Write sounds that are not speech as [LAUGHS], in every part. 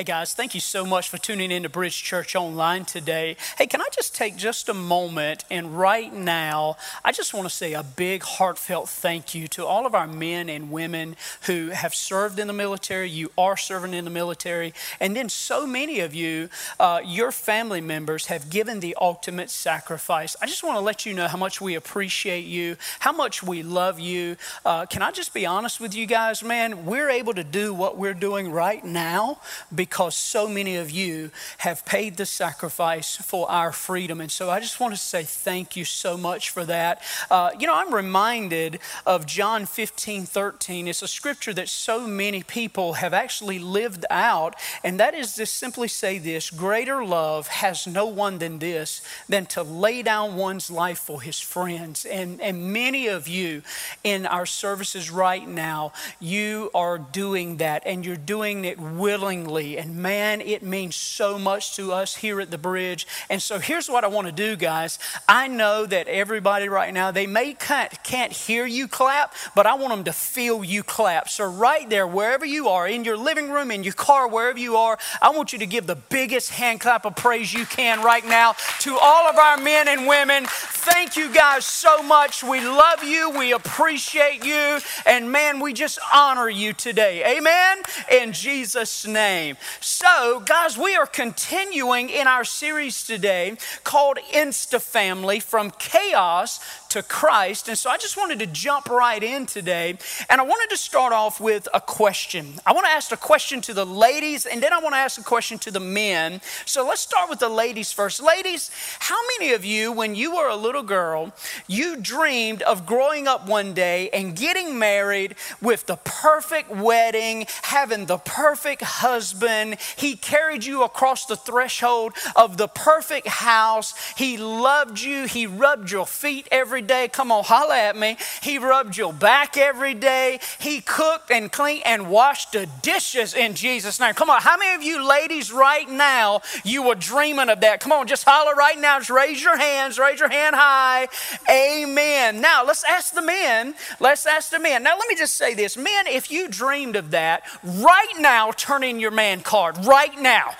Hey guys, thank you so much for tuning in to Bridge Church Online today. Hey, can I just take just a moment and right now, I just want to say a big heartfelt thank you to all of our men and women who have served in the military. You are serving in the military. And then so many of you, uh, your family members, have given the ultimate sacrifice. I just want to let you know how much we appreciate you, how much we love you. Uh, can I just be honest with you guys, man? We're able to do what we're doing right now because so many of you have paid the sacrifice for our freedom. And so I just want to say thank you so much for that. Uh, you know, I'm reminded of John 15 13. It's a scripture that so many people have actually lived out, and that is to simply say this greater love has no one than this, than to lay down one's life for his friends. And, and many of you in our services right now, you are doing that, and you're doing it willingly and man, it means so much to us here at the bridge. And so here's what I want to do, guys. I know that everybody right now, they may can't, can't hear you clap, but I want them to feel you clap. So right there, wherever you are, in your living room, in your car, wherever you are, I want you to give the biggest hand clap of praise you can right now to all of our men and women. Thank you guys so much. We love you. We appreciate you. And man, we just honor you today. Amen. In Jesus' name. So, guys, we are continuing in our series today called Insta Family from Chaos to Christ. And so I just wanted to jump right in today. And I wanted to start off with a question. I want to ask a question to the ladies, and then I want to ask a question to the men. So let's start with the ladies first. Ladies, how many of you, when you were a little girl, you dreamed of growing up one day and getting married with the perfect wedding, having the perfect husband? He carried you across the threshold of the perfect house. He loved you. He rubbed your feet every every day. Come on, holla at me. He rubbed your back every day. He cooked and cleaned and washed the dishes in Jesus' name. Come on, how many of you ladies right now, you were dreaming of that? Come on, just holler right now. Just raise your hands, raise your hand high. Amen. Now, let's ask the men. Let's ask the men. Now, let me just say this. Men, if you dreamed of that, right now, turn in your man card. Right now.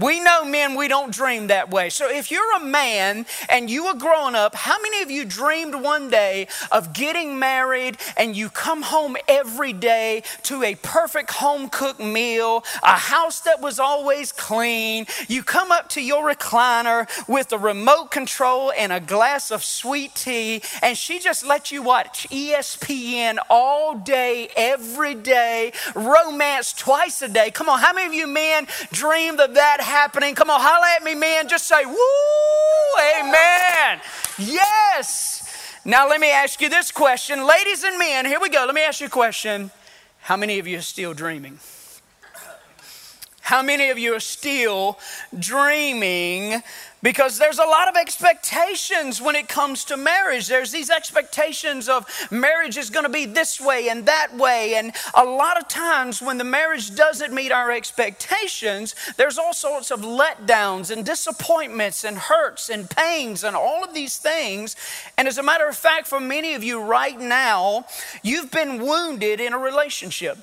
We know men, we don't dream that way. So if you're a man and you were growing up, how many of you dreamed one day of getting married and you come home every day to a perfect home cooked meal, a house that was always clean? You come up to your recliner with a remote control and a glass of sweet tea, and she just lets you watch ESPN all day, every day, romance twice a day. Come on, how many of you men dreamed of that happening. Come on, holla at me, man. Just say, woo, amen. Yes. Now, let me ask you this question. Ladies and men, here we go. Let me ask you a question. How many of you are still dreaming? How many of you are still dreaming because there's a lot of expectations when it comes to marriage. There's these expectations of marriage is going to be this way and that way. And a lot of times when the marriage doesn't meet our expectations, there's all sorts of letdowns and disappointments and hurts and pains and all of these things. And as a matter of fact, for many of you right now, you've been wounded in a relationship.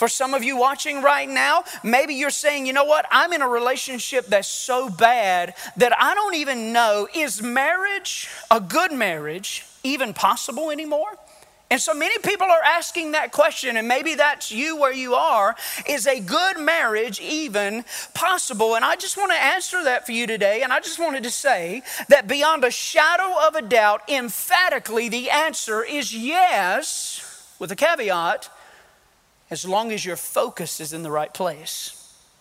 For some of you watching right now, maybe you're saying, you know what, I'm in a relationship that's so bad that I don't even know, is marriage, a good marriage, even possible anymore? And so many people are asking that question, and maybe that's you where you are. Is a good marriage even possible? And I just want to answer that for you today. And I just wanted to say that beyond a shadow of a doubt, emphatically, the answer is yes, with a caveat as long as your focus is in the right place.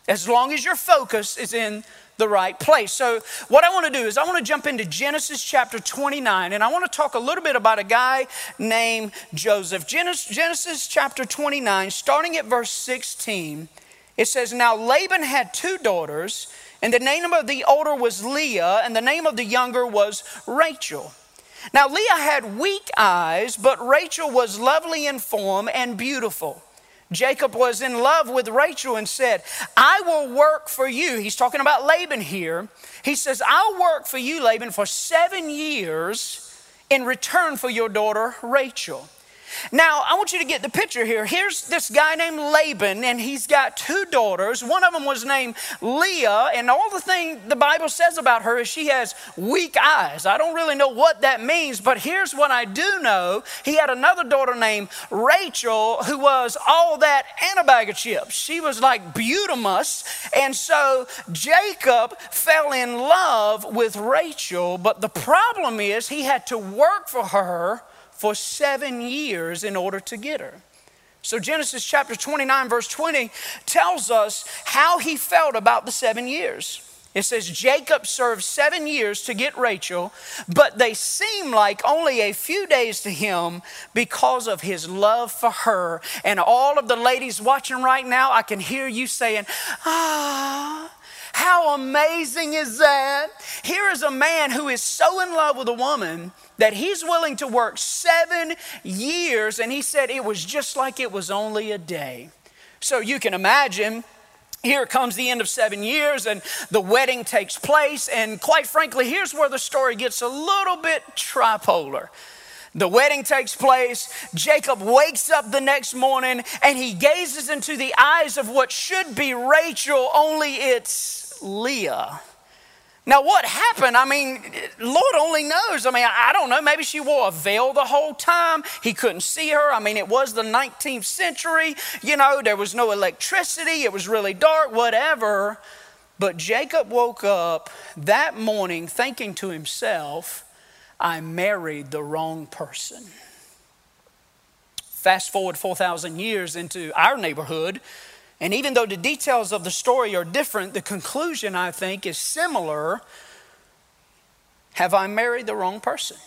As long as your focus is in the right place. So, what I want to do is, I want to jump into Genesis chapter 29, and I want to talk a little bit about a guy named Joseph. Genesis, chapter 29, starting at verse 16, it says, Now Laban had two daughters, and the name of the older was Leah, and the name of the younger was Rachel. Now Leah had weak eyes, but Rachel was lovely in form and beautiful. Jacob was in love with Rachel and said, I will work for you. He's talking about Laban here. He says, I'll work for you, Laban, for seven years in return for your daughter Rachel. Now, I want you to get the picture here. Here's this guy named Laban, and he's got two daughters. One of them was named Leah, and all the thing the Bible says about her is she has weak eyes. I don't really know what that means, but here's what I do know. He had another daughter named Rachel, who was all that and a bag of chips. She was like beautimous, and so Jacob fell in love with Rachel, but the problem is he had to work for her for seven years in order to get her. So, Genesis chapter 29, verse 20 tells us how he felt about the seven years. It says, Jacob served seven years to get Rachel, but they seem like only a few days to him because of his love for her. And all of the ladies watching right now, I can hear you saying, Ah, how amazing is that? Here is a man who is so in love with a woman that he's willing to work seven years, and he said it was just like it was only a day. So you can imagine. Here comes the end of seven years, and the wedding takes place. And quite frankly, here's where the story gets a little bit tripolar. The wedding takes place. Jacob wakes up the next morning and he gazes into the eyes of what should be Rachel, only it's Leah. Now, what happened? I mean, Lord only knows. I mean, I don't know. Maybe she wore a veil the whole time. He couldn't see her. I mean, it was the 19th century. You know, there was no electricity. It was really dark, whatever. But Jacob woke up that morning thinking to himself, I married the wrong person. Fast forward 4,000 years into our neighborhood, and even though the details of the story are different, the conclusion, I think, is similar. Have I married the wrong person?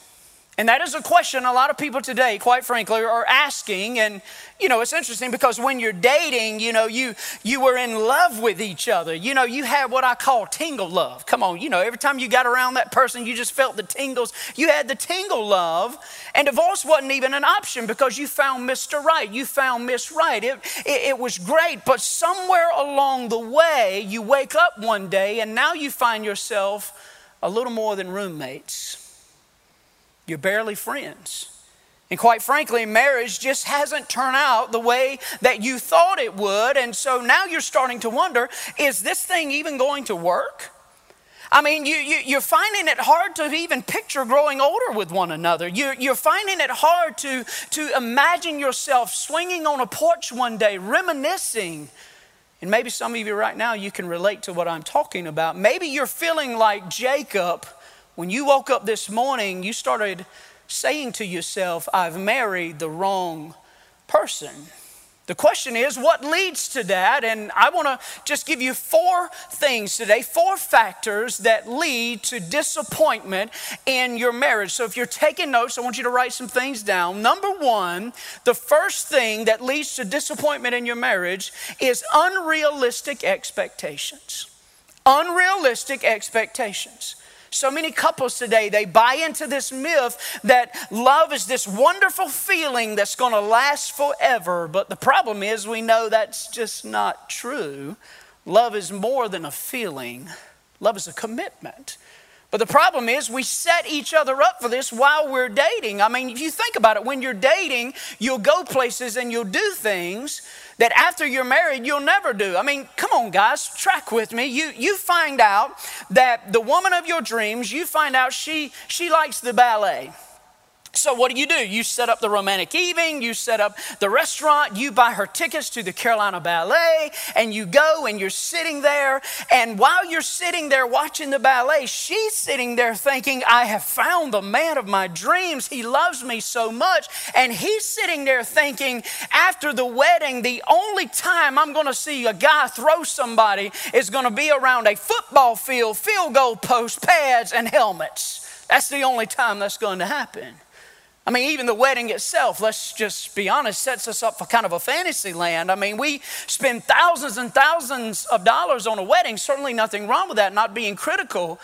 And that is a question a lot of people today, quite frankly, are asking. And, you know, it's interesting because when you're dating, you know, you, you were in love with each other. You know, you had what I call tingle love. Come on, you know, every time you got around that person, you just felt the tingles. You had the tingle love. And divorce wasn't even an option because you found Mr. Right. You found Miss Right. It, it, it was great. But somewhere along the way, you wake up one day and now you find yourself a little more than roommates you're barely friends. And quite frankly, marriage just hasn't turned out the way that you thought it would. And so now you're starting to wonder is this thing even going to work? I mean, you, you, are finding it hard to even picture growing older with one another. You, you're finding it hard to, to imagine yourself swinging on a porch one day, reminiscing. And maybe some of you right now, you can relate to what I'm talking about. Maybe you're feeling like Jacob when you woke up this morning, you started saying to yourself, I've married the wrong person. The question is, what leads to that? And I want to just give you four things today, four factors that lead to disappointment in your marriage. So if you're taking notes, I want you to write some things down. Number one, the first thing that leads to disappointment in your marriage is unrealistic expectations. Unrealistic expectations. So many couples today, they buy into this myth that love is this wonderful feeling that's going to last forever. But the problem is, we know that's just not true. Love is more than a feeling, love is a commitment. But the problem is, we set each other up for this while we're dating. I mean, if you think about it, when you're dating, you'll go places and you'll do things that after you're married, you'll never do. I mean, come on, guys, track with me. You, you find out that the woman of your dreams, you find out she, she likes the ballet. So, what do you do? You set up the romantic evening, you set up the restaurant, you buy her tickets to the Carolina Ballet, and you go and you're sitting there. And while you're sitting there watching the ballet, she's sitting there thinking, I have found the man of my dreams. He loves me so much. And he's sitting there thinking, after the wedding, the only time I'm going to see a guy throw somebody is going to be around a football field, field goal post, pads, and helmets. That's the only time that's going to happen. I mean, even the wedding itself, let's just be honest, sets us up for kind of a fantasy land. I mean, we spend thousands and thousands of dollars on a wedding. Certainly nothing wrong with that, not being critical.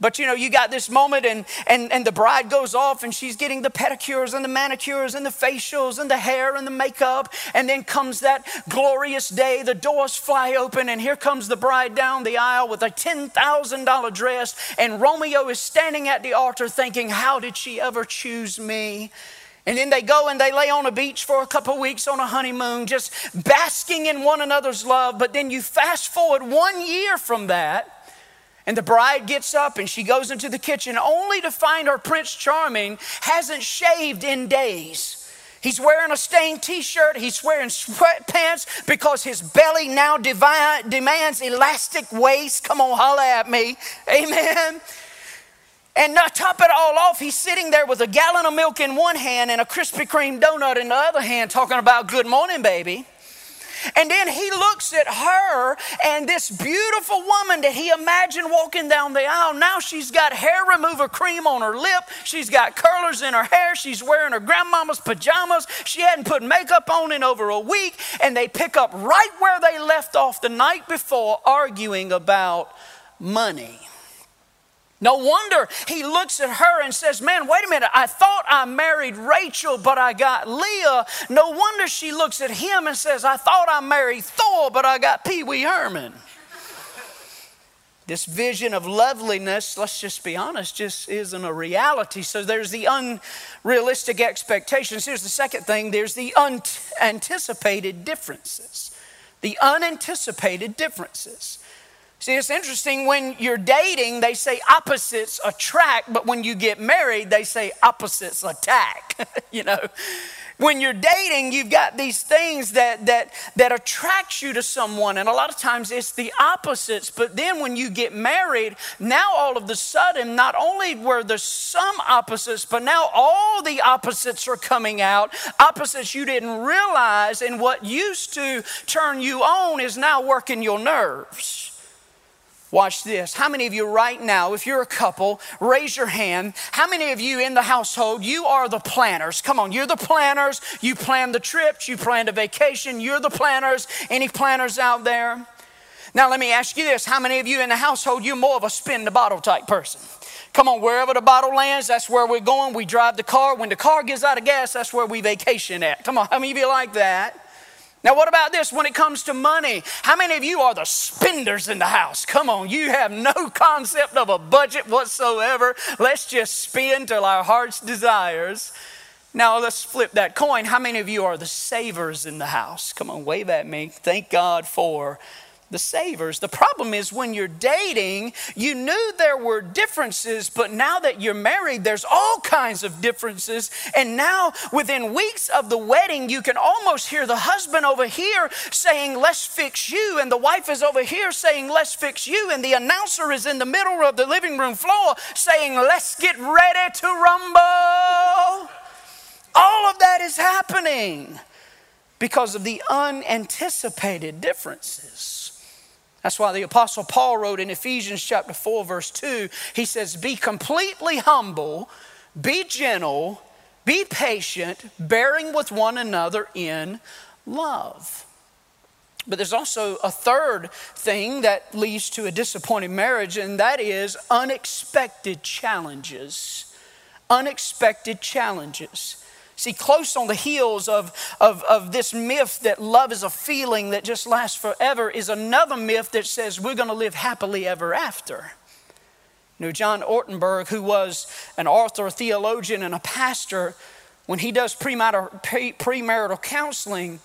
But you know, you got this moment, and, and, and the bride goes off, and she's getting the pedicures and the manicures and the facials and the hair and the makeup. And then comes that glorious day. The doors fly open, and here comes the bride down the aisle with a $10,000 dress. And Romeo is standing at the altar thinking, How did she ever choose me? And then they go and they lay on a beach for a couple weeks on a honeymoon, just basking in one another's love. But then you fast forward one year from that, and the bride gets up and she goes into the kitchen only to find her Prince Charming hasn't shaved in days. He's wearing a stained t shirt, he's wearing sweatpants because his belly now demands elastic waist. Come on, holla at me. Amen. And to top it all off, he's sitting there with a gallon of milk in one hand and a Krispy Kreme donut in the other hand, talking about good morning, baby. And then he looks at her and this beautiful woman that he imagined walking down the aisle. Now she's got hair remover cream on her lip. She's got curlers in her hair. She's wearing her grandmama's pajamas. She hadn't put makeup on in over a week. And they pick up right where they left off the night before, arguing about money. No wonder he looks at her and says, Man, wait a minute, I thought I married Rachel, but I got Leah. No wonder she looks at him and says, I thought I married Thor, but I got Pee Wee Herman. this vision of loveliness, let's just be honest, just isn't a reality. So there's the unrealistic expectations. Here's the second thing there's the unanticipated differences. The unanticipated differences. See, it's interesting when you're dating, they say opposites attract, but when you get married, they say opposites attack. [LAUGHS] you know, when you're dating, you've got these things that that that attracts you to someone, and a lot of times it's the opposites. But then when you get married, now all of a sudden, not only were there some opposites, but now all the opposites are coming out. Opposites you didn't realize, and what used to turn you on is now working your nerves. Watch this. How many of you right now, if you're a couple, raise your hand. How many of you in the household, you are the planners? Come on, you're the planners. You plan the trips, you plan the vacation, you're the planners. Any planners out there? Now, let me ask you this How many of you in the household, you're more of a spin the bottle type person? Come on, wherever the bottle lands, that's where we're going. We drive the car. When the car gets out of gas, that's where we vacation at. Come on, how many of you like that? Now, what about this when it comes to money? How many of you are the spenders in the house? Come on, you have no [LAUGHS] concept of a budget whatsoever. Let's just spend till our heart's desires. Now, let's flip that coin. How many of you are the savers in the house? Come on, wave at me. Thank God for the savers. The problem is when you're dating, you knew there were differences, but now that you're married, there's all kinds of differences. And now, within weeks of the wedding, you can almost hear the husband over here saying, Let's fix you, and the wife is over here saying, Let's fix you, and the announcer is in the middle of the living room floor saying, Let's get ready to rumble. All of that is happening because of the unanticipated differences. That's why the Apostle Paul wrote in Ephesians chapter 4, verse 2, he says, Be completely humble, be gentle, be patient, bearing with one another in love. But there's also a third thing that leads to a disappointed marriage, and that is unexpected challenges. Unexpected challenges. See, close on the heels of, of, of this myth that love is a feeling that just lasts forever is another myth that says we're going to live happily ever after. You know, John Ortberg, who was an author, a theologian, and a pastor, when he does premarital, premarital counseling,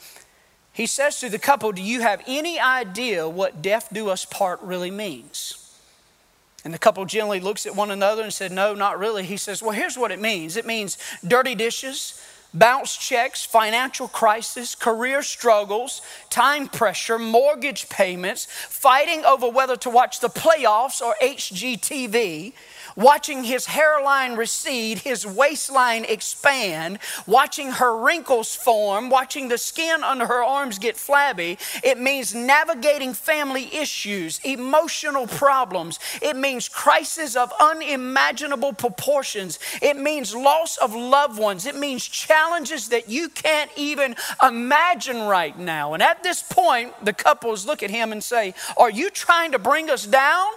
he says to the couple, Do you have any idea what death do us part really means? And the couple gently looks at one another and said, No, not really. He says, Well, here's what it means it means dirty dishes, bounce checks, financial crisis, career struggles, time pressure, mortgage payments, fighting over whether to watch the playoffs or HGTV, watching his hairline recede, his waistline expand, watching her wrinkles form, watching the skin under her arms get flabby. It means navigating family issues, emotional problems. It means crisis of unimaginable proportions. It means loss of loved ones. It means challenges that you can't even imagine right now. And at this point, the couples look at him and say, Are you trying to bring us down?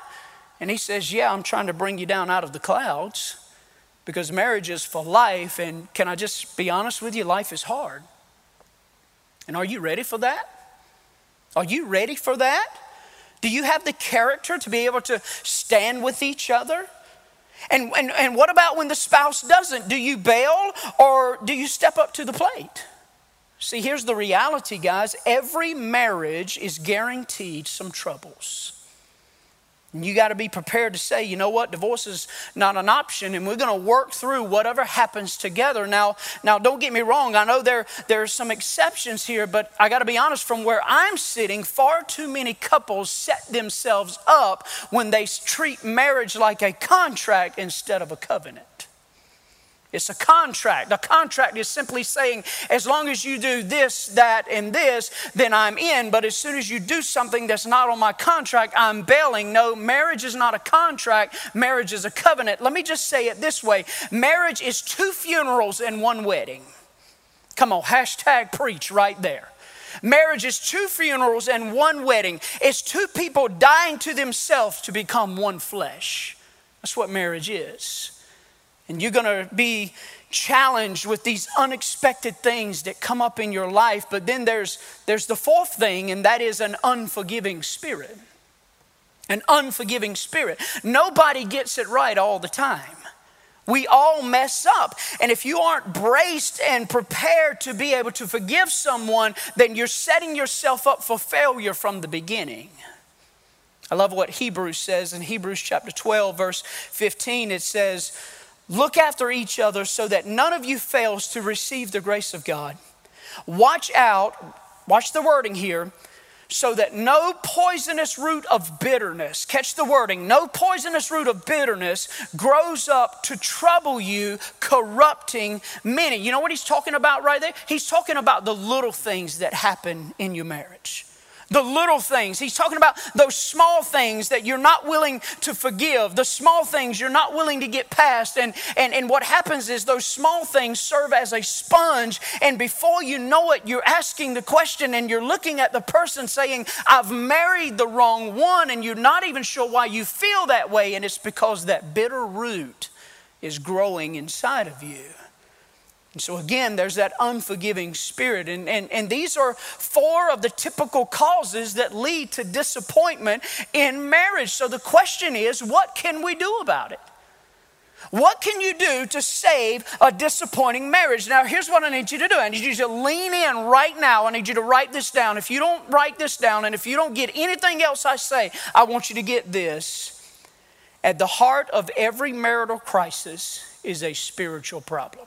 And he says, Yeah, I'm trying to bring you down out of the clouds because marriage is for life. And can I just be honest with you? Life is hard. And are you ready for that? Are you ready for that? Do you have the character to be able to stand with each other? And, and, and what about when the spouse doesn't? Do you bail or do you step up to the plate? See, here's the reality, guys. Every marriage is guaranteed some troubles. And you got to be prepared to say, you know what, divorce is not an option, and we're going to work through whatever happens together. Now, now, don't get me wrong. I know there there are some exceptions here, but I got to be honest. From where I'm sitting, far too many couples set themselves up when they treat marriage like a contract instead of a covenant. It's a contract. A contract is simply saying, as long as you do this, that, and this, then I'm in. But as soon as you do something that's not on my contract, I'm bailing. No, marriage is not a contract, marriage is a covenant. Let me just say it this way marriage is two funerals and one wedding. Come on, hashtag preach right there. Marriage is two funerals and one wedding. It's two people dying to themselves to become one flesh. That's what marriage is. And you're going to be challenged with these unexpected things that come up in your life. But then there's, there's the fourth thing, and that is an unforgiving spirit. An unforgiving spirit. Nobody gets it right all the time. We all mess up. And if you aren't braced and prepared to be able to forgive someone, then you're setting yourself up for failure from the beginning. I love what Hebrews says in Hebrews chapter 12, verse 15. It says, Look after each other so that none of you fails to receive the grace of God. Watch out, watch the wording here, so that no poisonous root of bitterness, catch the wording, no poisonous root of bitterness grows up to trouble you, corrupting many. You know what he's talking about right there? He's talking about the little things that happen in your marriage the little things. He's talking about those small things that you're not willing to forgive, the small things you're not willing to get past. And, and, and what happens is those small things serve as a sponge. And before you know it, you're asking the question and you're looking at the person saying, I've married the wrong one. And you're not even sure why you feel that way. And it's because that bitter root is growing inside of you. And so, again, there's that unforgiving spirit. And, and, and these are four of the typical causes that lead to disappointment in marriage. So, the question is what can we do about it? What can you do to save a disappointing marriage? Now, here's what I need you to do I need you to lean in right now. I need you to write this down. If you don't write this down and if you don't get anything else I say, I want you to get this. At the heart of every marital crisis is a spiritual problem.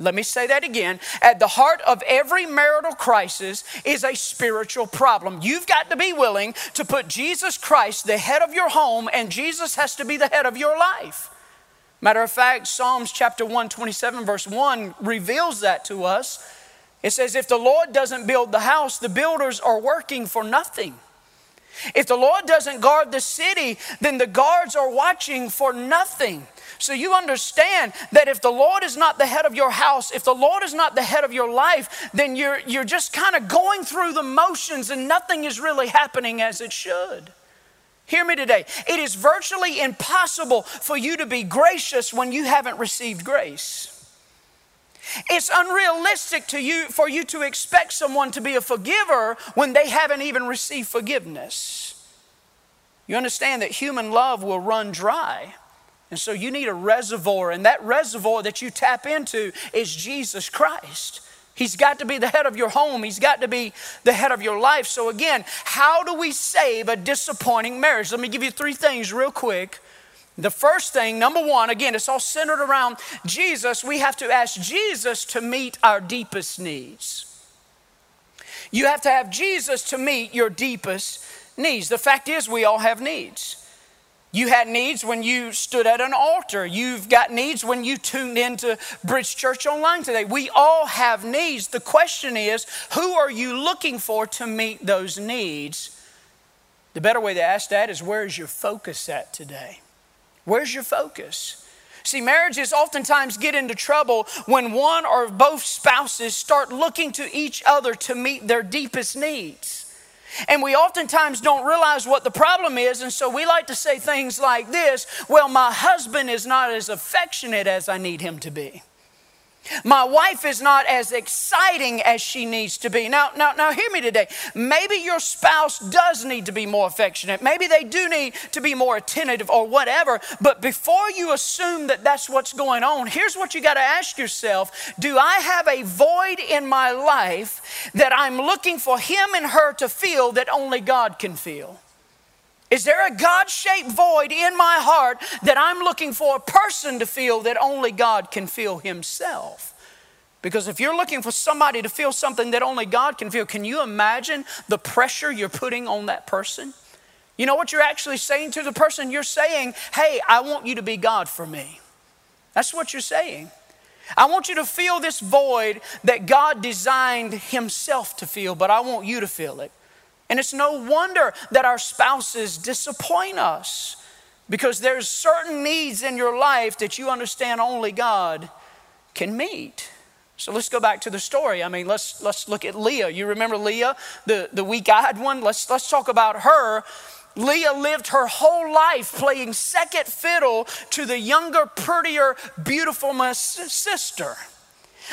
Let me say that again. At the heart of every marital crisis is a spiritual problem. You've got to be willing to put Jesus Christ the head of your home, and Jesus has to be the head of your life. Matter of fact, Psalms chapter 127, verse 1 reveals that to us. It says, If the Lord doesn't build the house, the builders are working for nothing. If the Lord doesn't guard the city, then the guards are watching for nothing. So you understand that if the Lord is not the head of your house, if the Lord is not the head of your life, then you're, you're just kind of going through the motions and nothing is really happening as it should. Hear me today. It is virtually impossible for you to be gracious when you haven't received grace. It's unrealistic to you for you to expect someone to be a forgiver when they haven't even received forgiveness. You understand that human love will run dry. And so you need a reservoir, and that reservoir that you tap into is Jesus Christ. He's got to be the head of your home. He's got to be the head of your life. So, again, how do we save a disappointing marriage? Let me give you three things real quick. The first thing, number one, again, it's all centered around Jesus. We have to ask Jesus to meet our deepest needs. You have to have Jesus to meet your deepest needs. The fact is, we all have needs. You had needs when you stood at an altar. You've got needs when you tuned into Bridge Church Online today. We all have needs. The question is, who are you looking for to meet those needs? The better way to ask that is, where is your focus at today? Where's your focus? See, marriages oftentimes get into trouble when one or both spouses start looking to each other to meet their deepest needs. And we oftentimes don't realize what the problem is, and so we like to say things like this Well, my husband is not as affectionate as I need him to be. My wife is not as exciting as she needs to be. Now, now, now, hear me today. Maybe your spouse does need to be more affectionate. Maybe they do need to be more attentive or whatever. But before you assume that that's what's going on, here's what you got to ask yourself Do I have a void in my life that I'm looking for him and her to feel that only God can feel? Is there a God shaped void in my heart that I'm looking for a person to feel that only God can feel Himself? Because if you're looking for somebody to feel something that only God can feel, can you imagine the pressure you're putting on that person? You know what you're actually saying to the person? You're saying, Hey, I want you to be God for me. That's what you're saying. I want you to feel this void that God designed Himself to feel, but I want you to feel it. And it's no wonder that our spouses disappoint us because there's certain needs in your life that you understand only God can meet. So let's go back to the story. I mean, let's let's look at Leah. You remember Leah, the, the weak-eyed one? Let's let's talk about her. Leah lived her whole life playing second fiddle to the younger, prettier, beautiful sister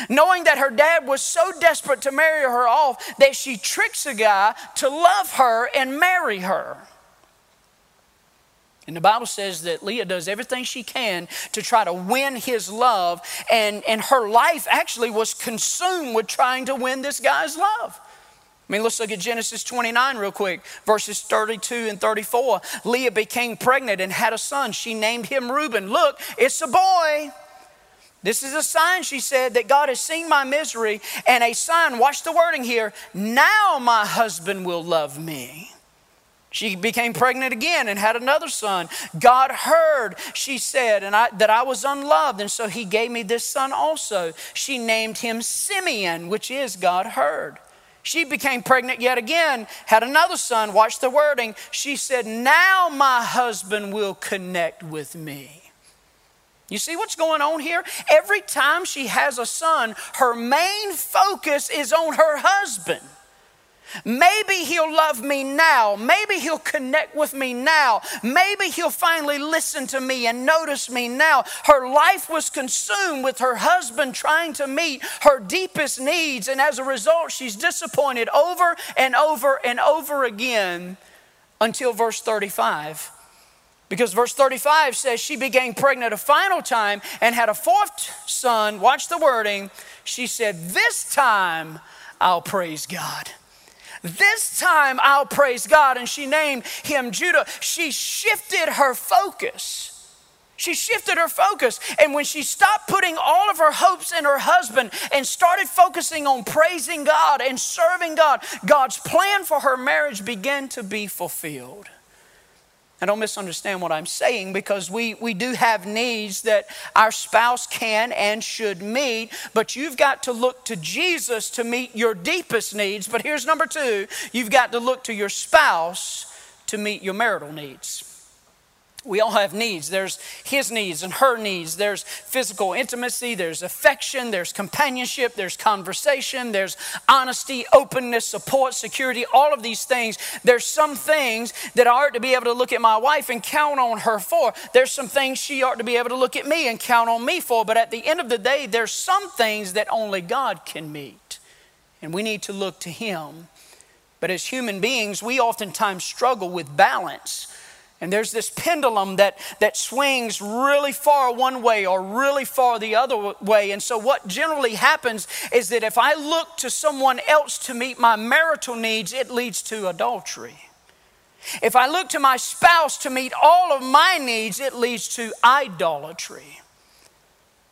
knowing that her dad was so desperate to marry her off that she tricks a guy to love her and marry her. And the Bible says that Leah does everything she can to try to win his love, and, and her life actually was consumed with trying to win this guy's love. I mean, let's look at Genesis 29 real quick, verses 32 and 34. Leah became pregnant and had a son. She named him Reuben. Look, it's a boy. This is a sign, she said, that God has seen my misery, and a sign, watch the wording here, now my husband will love me. She became pregnant again and had another son. God heard, she said, and I, that I was unloved, and so he gave me this son also. She named him Simeon, which is God heard. She became pregnant yet again, had another son. Watch the wording. She said, Now my husband will connect with me. You see what's going on here? Every time she has a son, her main focus is on her husband. Maybe he'll love me now. Maybe he'll connect with me now. Maybe he'll finally listen to me and notice me now. Her life was consumed with her husband trying to meet her deepest needs, and as a result, she's disappointed over and over and over again until verse 35. Because verse 35 says she became pregnant a final time and had a fourth son. Watch the wording. She said, This time I'll praise God. This time I'll praise God. And she named him Judah. She shifted her focus. She shifted her focus. And when she stopped putting all of her hopes in her husband and started focusing on praising God and serving God, God's plan for her marriage began to be fulfilled. I don't misunderstand what I'm saying because we, we do have needs that our spouse can and should meet, but you've got to look to Jesus to meet your deepest needs. But here's number two you've got to look to your spouse to meet your marital needs. We all have needs. There's his needs and her needs. There's physical intimacy, there's affection, there's companionship, there's conversation, there's honesty, openness, support, security, all of these things. There's some things that I ought to be able to look at my wife and count on her for. There's some things she ought to be able to look at me and count on me for. But at the end of the day, there's some things that only God can meet. And we need to look to Him. But as human beings, we oftentimes struggle with balance and there's this pendulum that, that swings really far one way or really far the other way. And so, what generally happens is that if I look to someone else to meet my marital needs, it leads to adultery. If I look to my spouse to meet all of my needs, it leads to idolatry.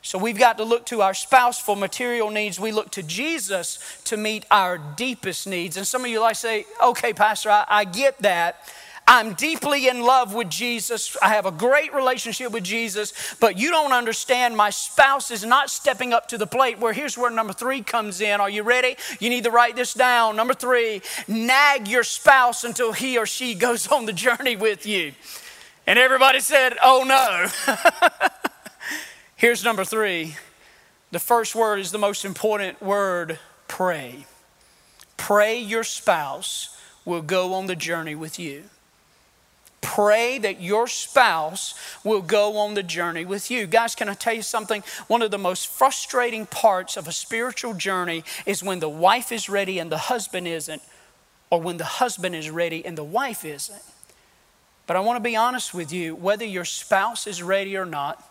So we've got to look to our spouse for material needs. We look to Jesus to meet our deepest needs. And some of you like say, okay, Pastor, I, I get that. I'm deeply in love with Jesus. I have a great relationship with Jesus, but you don't understand. My spouse is not stepping up to the plate. Where here's where number three comes in. Are you ready? You need to write this down. Number three, nag your spouse until he or she goes [LAUGHS] on the journey with you. And everybody said, Oh no. [LAUGHS] here's number three. The first word is the most important word pray. Pray your spouse will go on the journey with you. Pray that your spouse will go on the journey with you. Guys, can I tell you something? One of the most frustrating parts of a spiritual journey is when the wife is ready and the husband isn't, or when the husband is ready and the wife isn't. But I want to be honest with you whether your spouse is ready or not,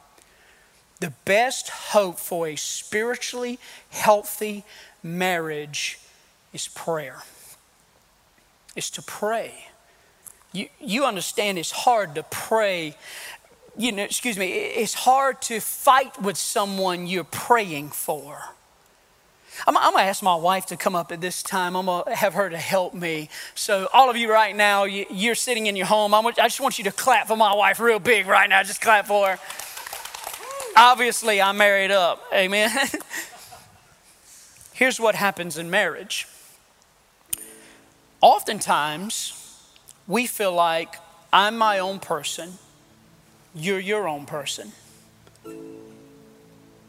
the best hope for a spiritually healthy marriage is prayer. Is to pray. You, you understand it's hard to pray. You know, excuse me, it's hard to fight with someone you're praying for. I'm, I'm, gonna ask my wife to come up at this time. I'm gonna have her to help me. So, all of you right now, you, are sitting in your home. I'm, I just want you to clap for my wife real big right now. Just clap for her. Obviously, I'm married up. Amen. [LAUGHS] Here's what happens in marriage. Oftentimes, we feel like I'm my own person, you're your own person.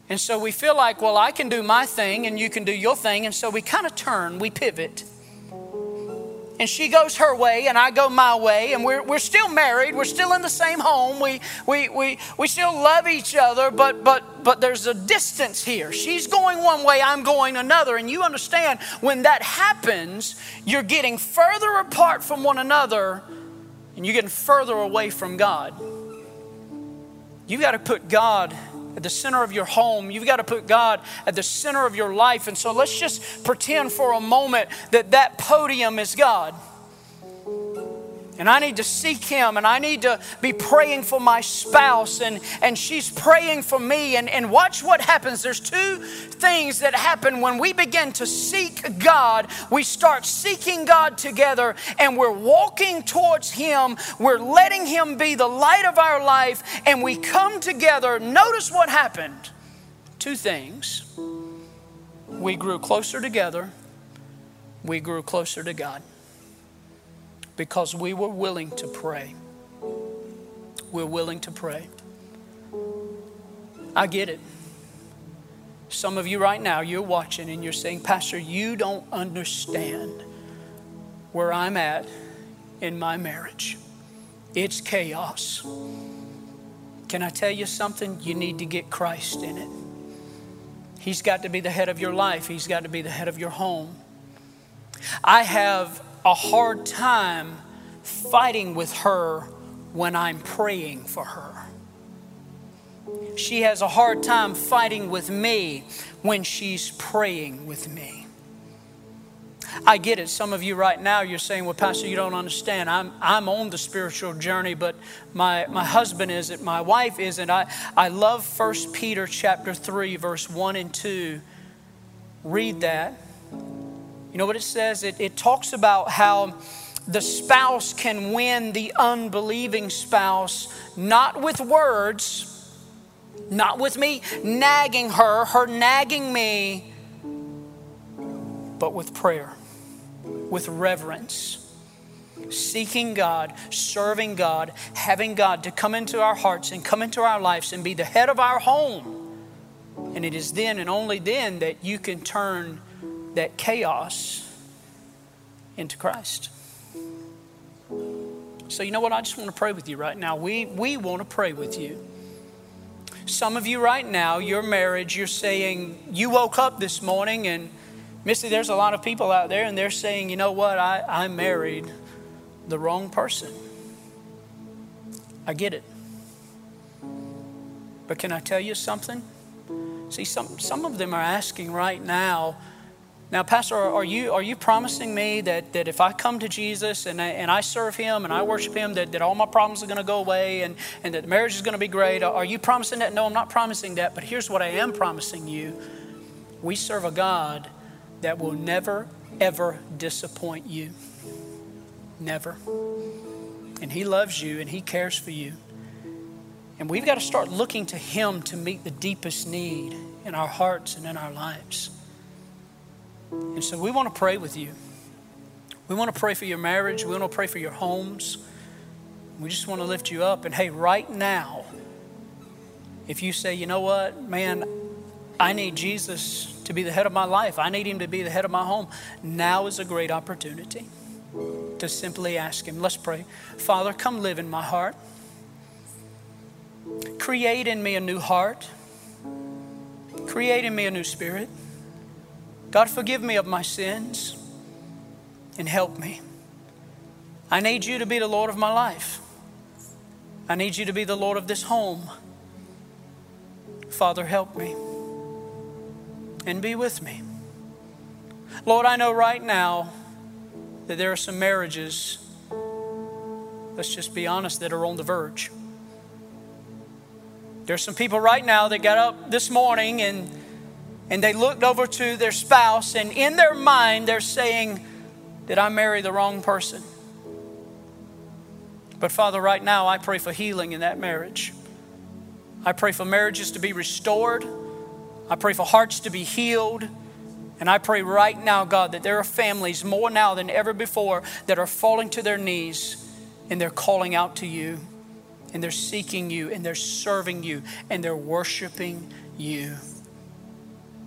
And so we feel like, well, I can do my thing and you can do your thing. And so we kind of turn, we pivot. And she goes her way and I go my way. And we're, we're still married. We're still in the same home. We, we, we, we still love each other, but, but, but there's a distance here. She's going one way, I'm going another. And you understand when that happens, you're getting further apart from one another and you're getting further away from God. You've got to put God at the center of your home. You've got to put God at the center of your life. And so let's just pretend for a moment that that podium is God. And I need to seek Him and I need to be praying for my spouse, and, and she's praying for me. And, and watch what happens. There's two things that happen when we begin to seek God. We start seeking God together and we're walking towards Him. We're letting Him be the light of our life, and we come together. Notice what happened two things. We grew closer together, we grew closer to God because we were willing to pray. We're willing to pray. I get it. Some of you right now, you're watching and you're saying, Pastor, you don't understand where I'm at in my marriage. It's chaos. Can I tell you something? You need to get Christ in it. He's got to be the head of your life, He's got to be the head of your home. I have a hard time fighting with her when I'm praying for her. She has a hard time fighting with me when she's praying with me. I get it. Some of you right now, you're saying, well, Pastor, you don't understand. I'm, I'm on the spiritual journey, but my, my husband isn't, my wife isn't. I, I love 1 Peter chapter 3, verse 1 and 2. Read that. You know what it says? It, it talks about how the spouse can win the unbelieving spouse not with words, not with me nagging her, her nagging me, but with prayer, with reverence, seeking God, serving God, having God to come into our hearts and come into our lives and be the head of our home. And it is then and only then that you can turn that chaos into Christ. So, you know what? I just want to pray with you right now. We, we want to pray with you. Some of you right now, your marriage, you're saying, you woke up this morning and, Missy, there's a lot of people out there and they're saying, you know what? I, I married the wrong person. I get it. But can I tell you something? See, some, some of them are asking right now, now, Pastor, are you, are you promising me that, that if I come to Jesus and I, and I serve Him and I worship Him, that, that all my problems are going to go away and, and that marriage is going to be great? Are you promising that? No, I'm not promising that. But here's what I am promising you we serve a God that will never, ever disappoint you. Never. And He loves you and He cares for you. And we've got to start looking to Him to meet the deepest need in our hearts and in our lives. And so we want to pray with you. We want to pray for your marriage. We want to pray for your homes. We just want to lift you up. And hey, right now, if you say, you know what, man, I need Jesus to be the head of my life, I need Him to be the head of my home, now is a great opportunity to simply ask Him. Let's pray. Father, come live in my heart. Create in me a new heart. Create in me a new spirit. God, forgive me of my sins and help me. I need you to be the Lord of my life. I need you to be the Lord of this home. Father, help me and be with me. Lord, I know right now that there are some marriages, let's just be honest, that are on the verge. There's some people right now that got up this morning and and they looked over to their spouse and in their mind they're saying, "Did I marry the wrong person?" But Father, right now I pray for healing in that marriage. I pray for marriages to be restored. I pray for hearts to be healed. And I pray right now, God, that there are families more now than ever before that are falling to their knees and they're calling out to you and they're seeking you and they're serving you and they're worshiping you.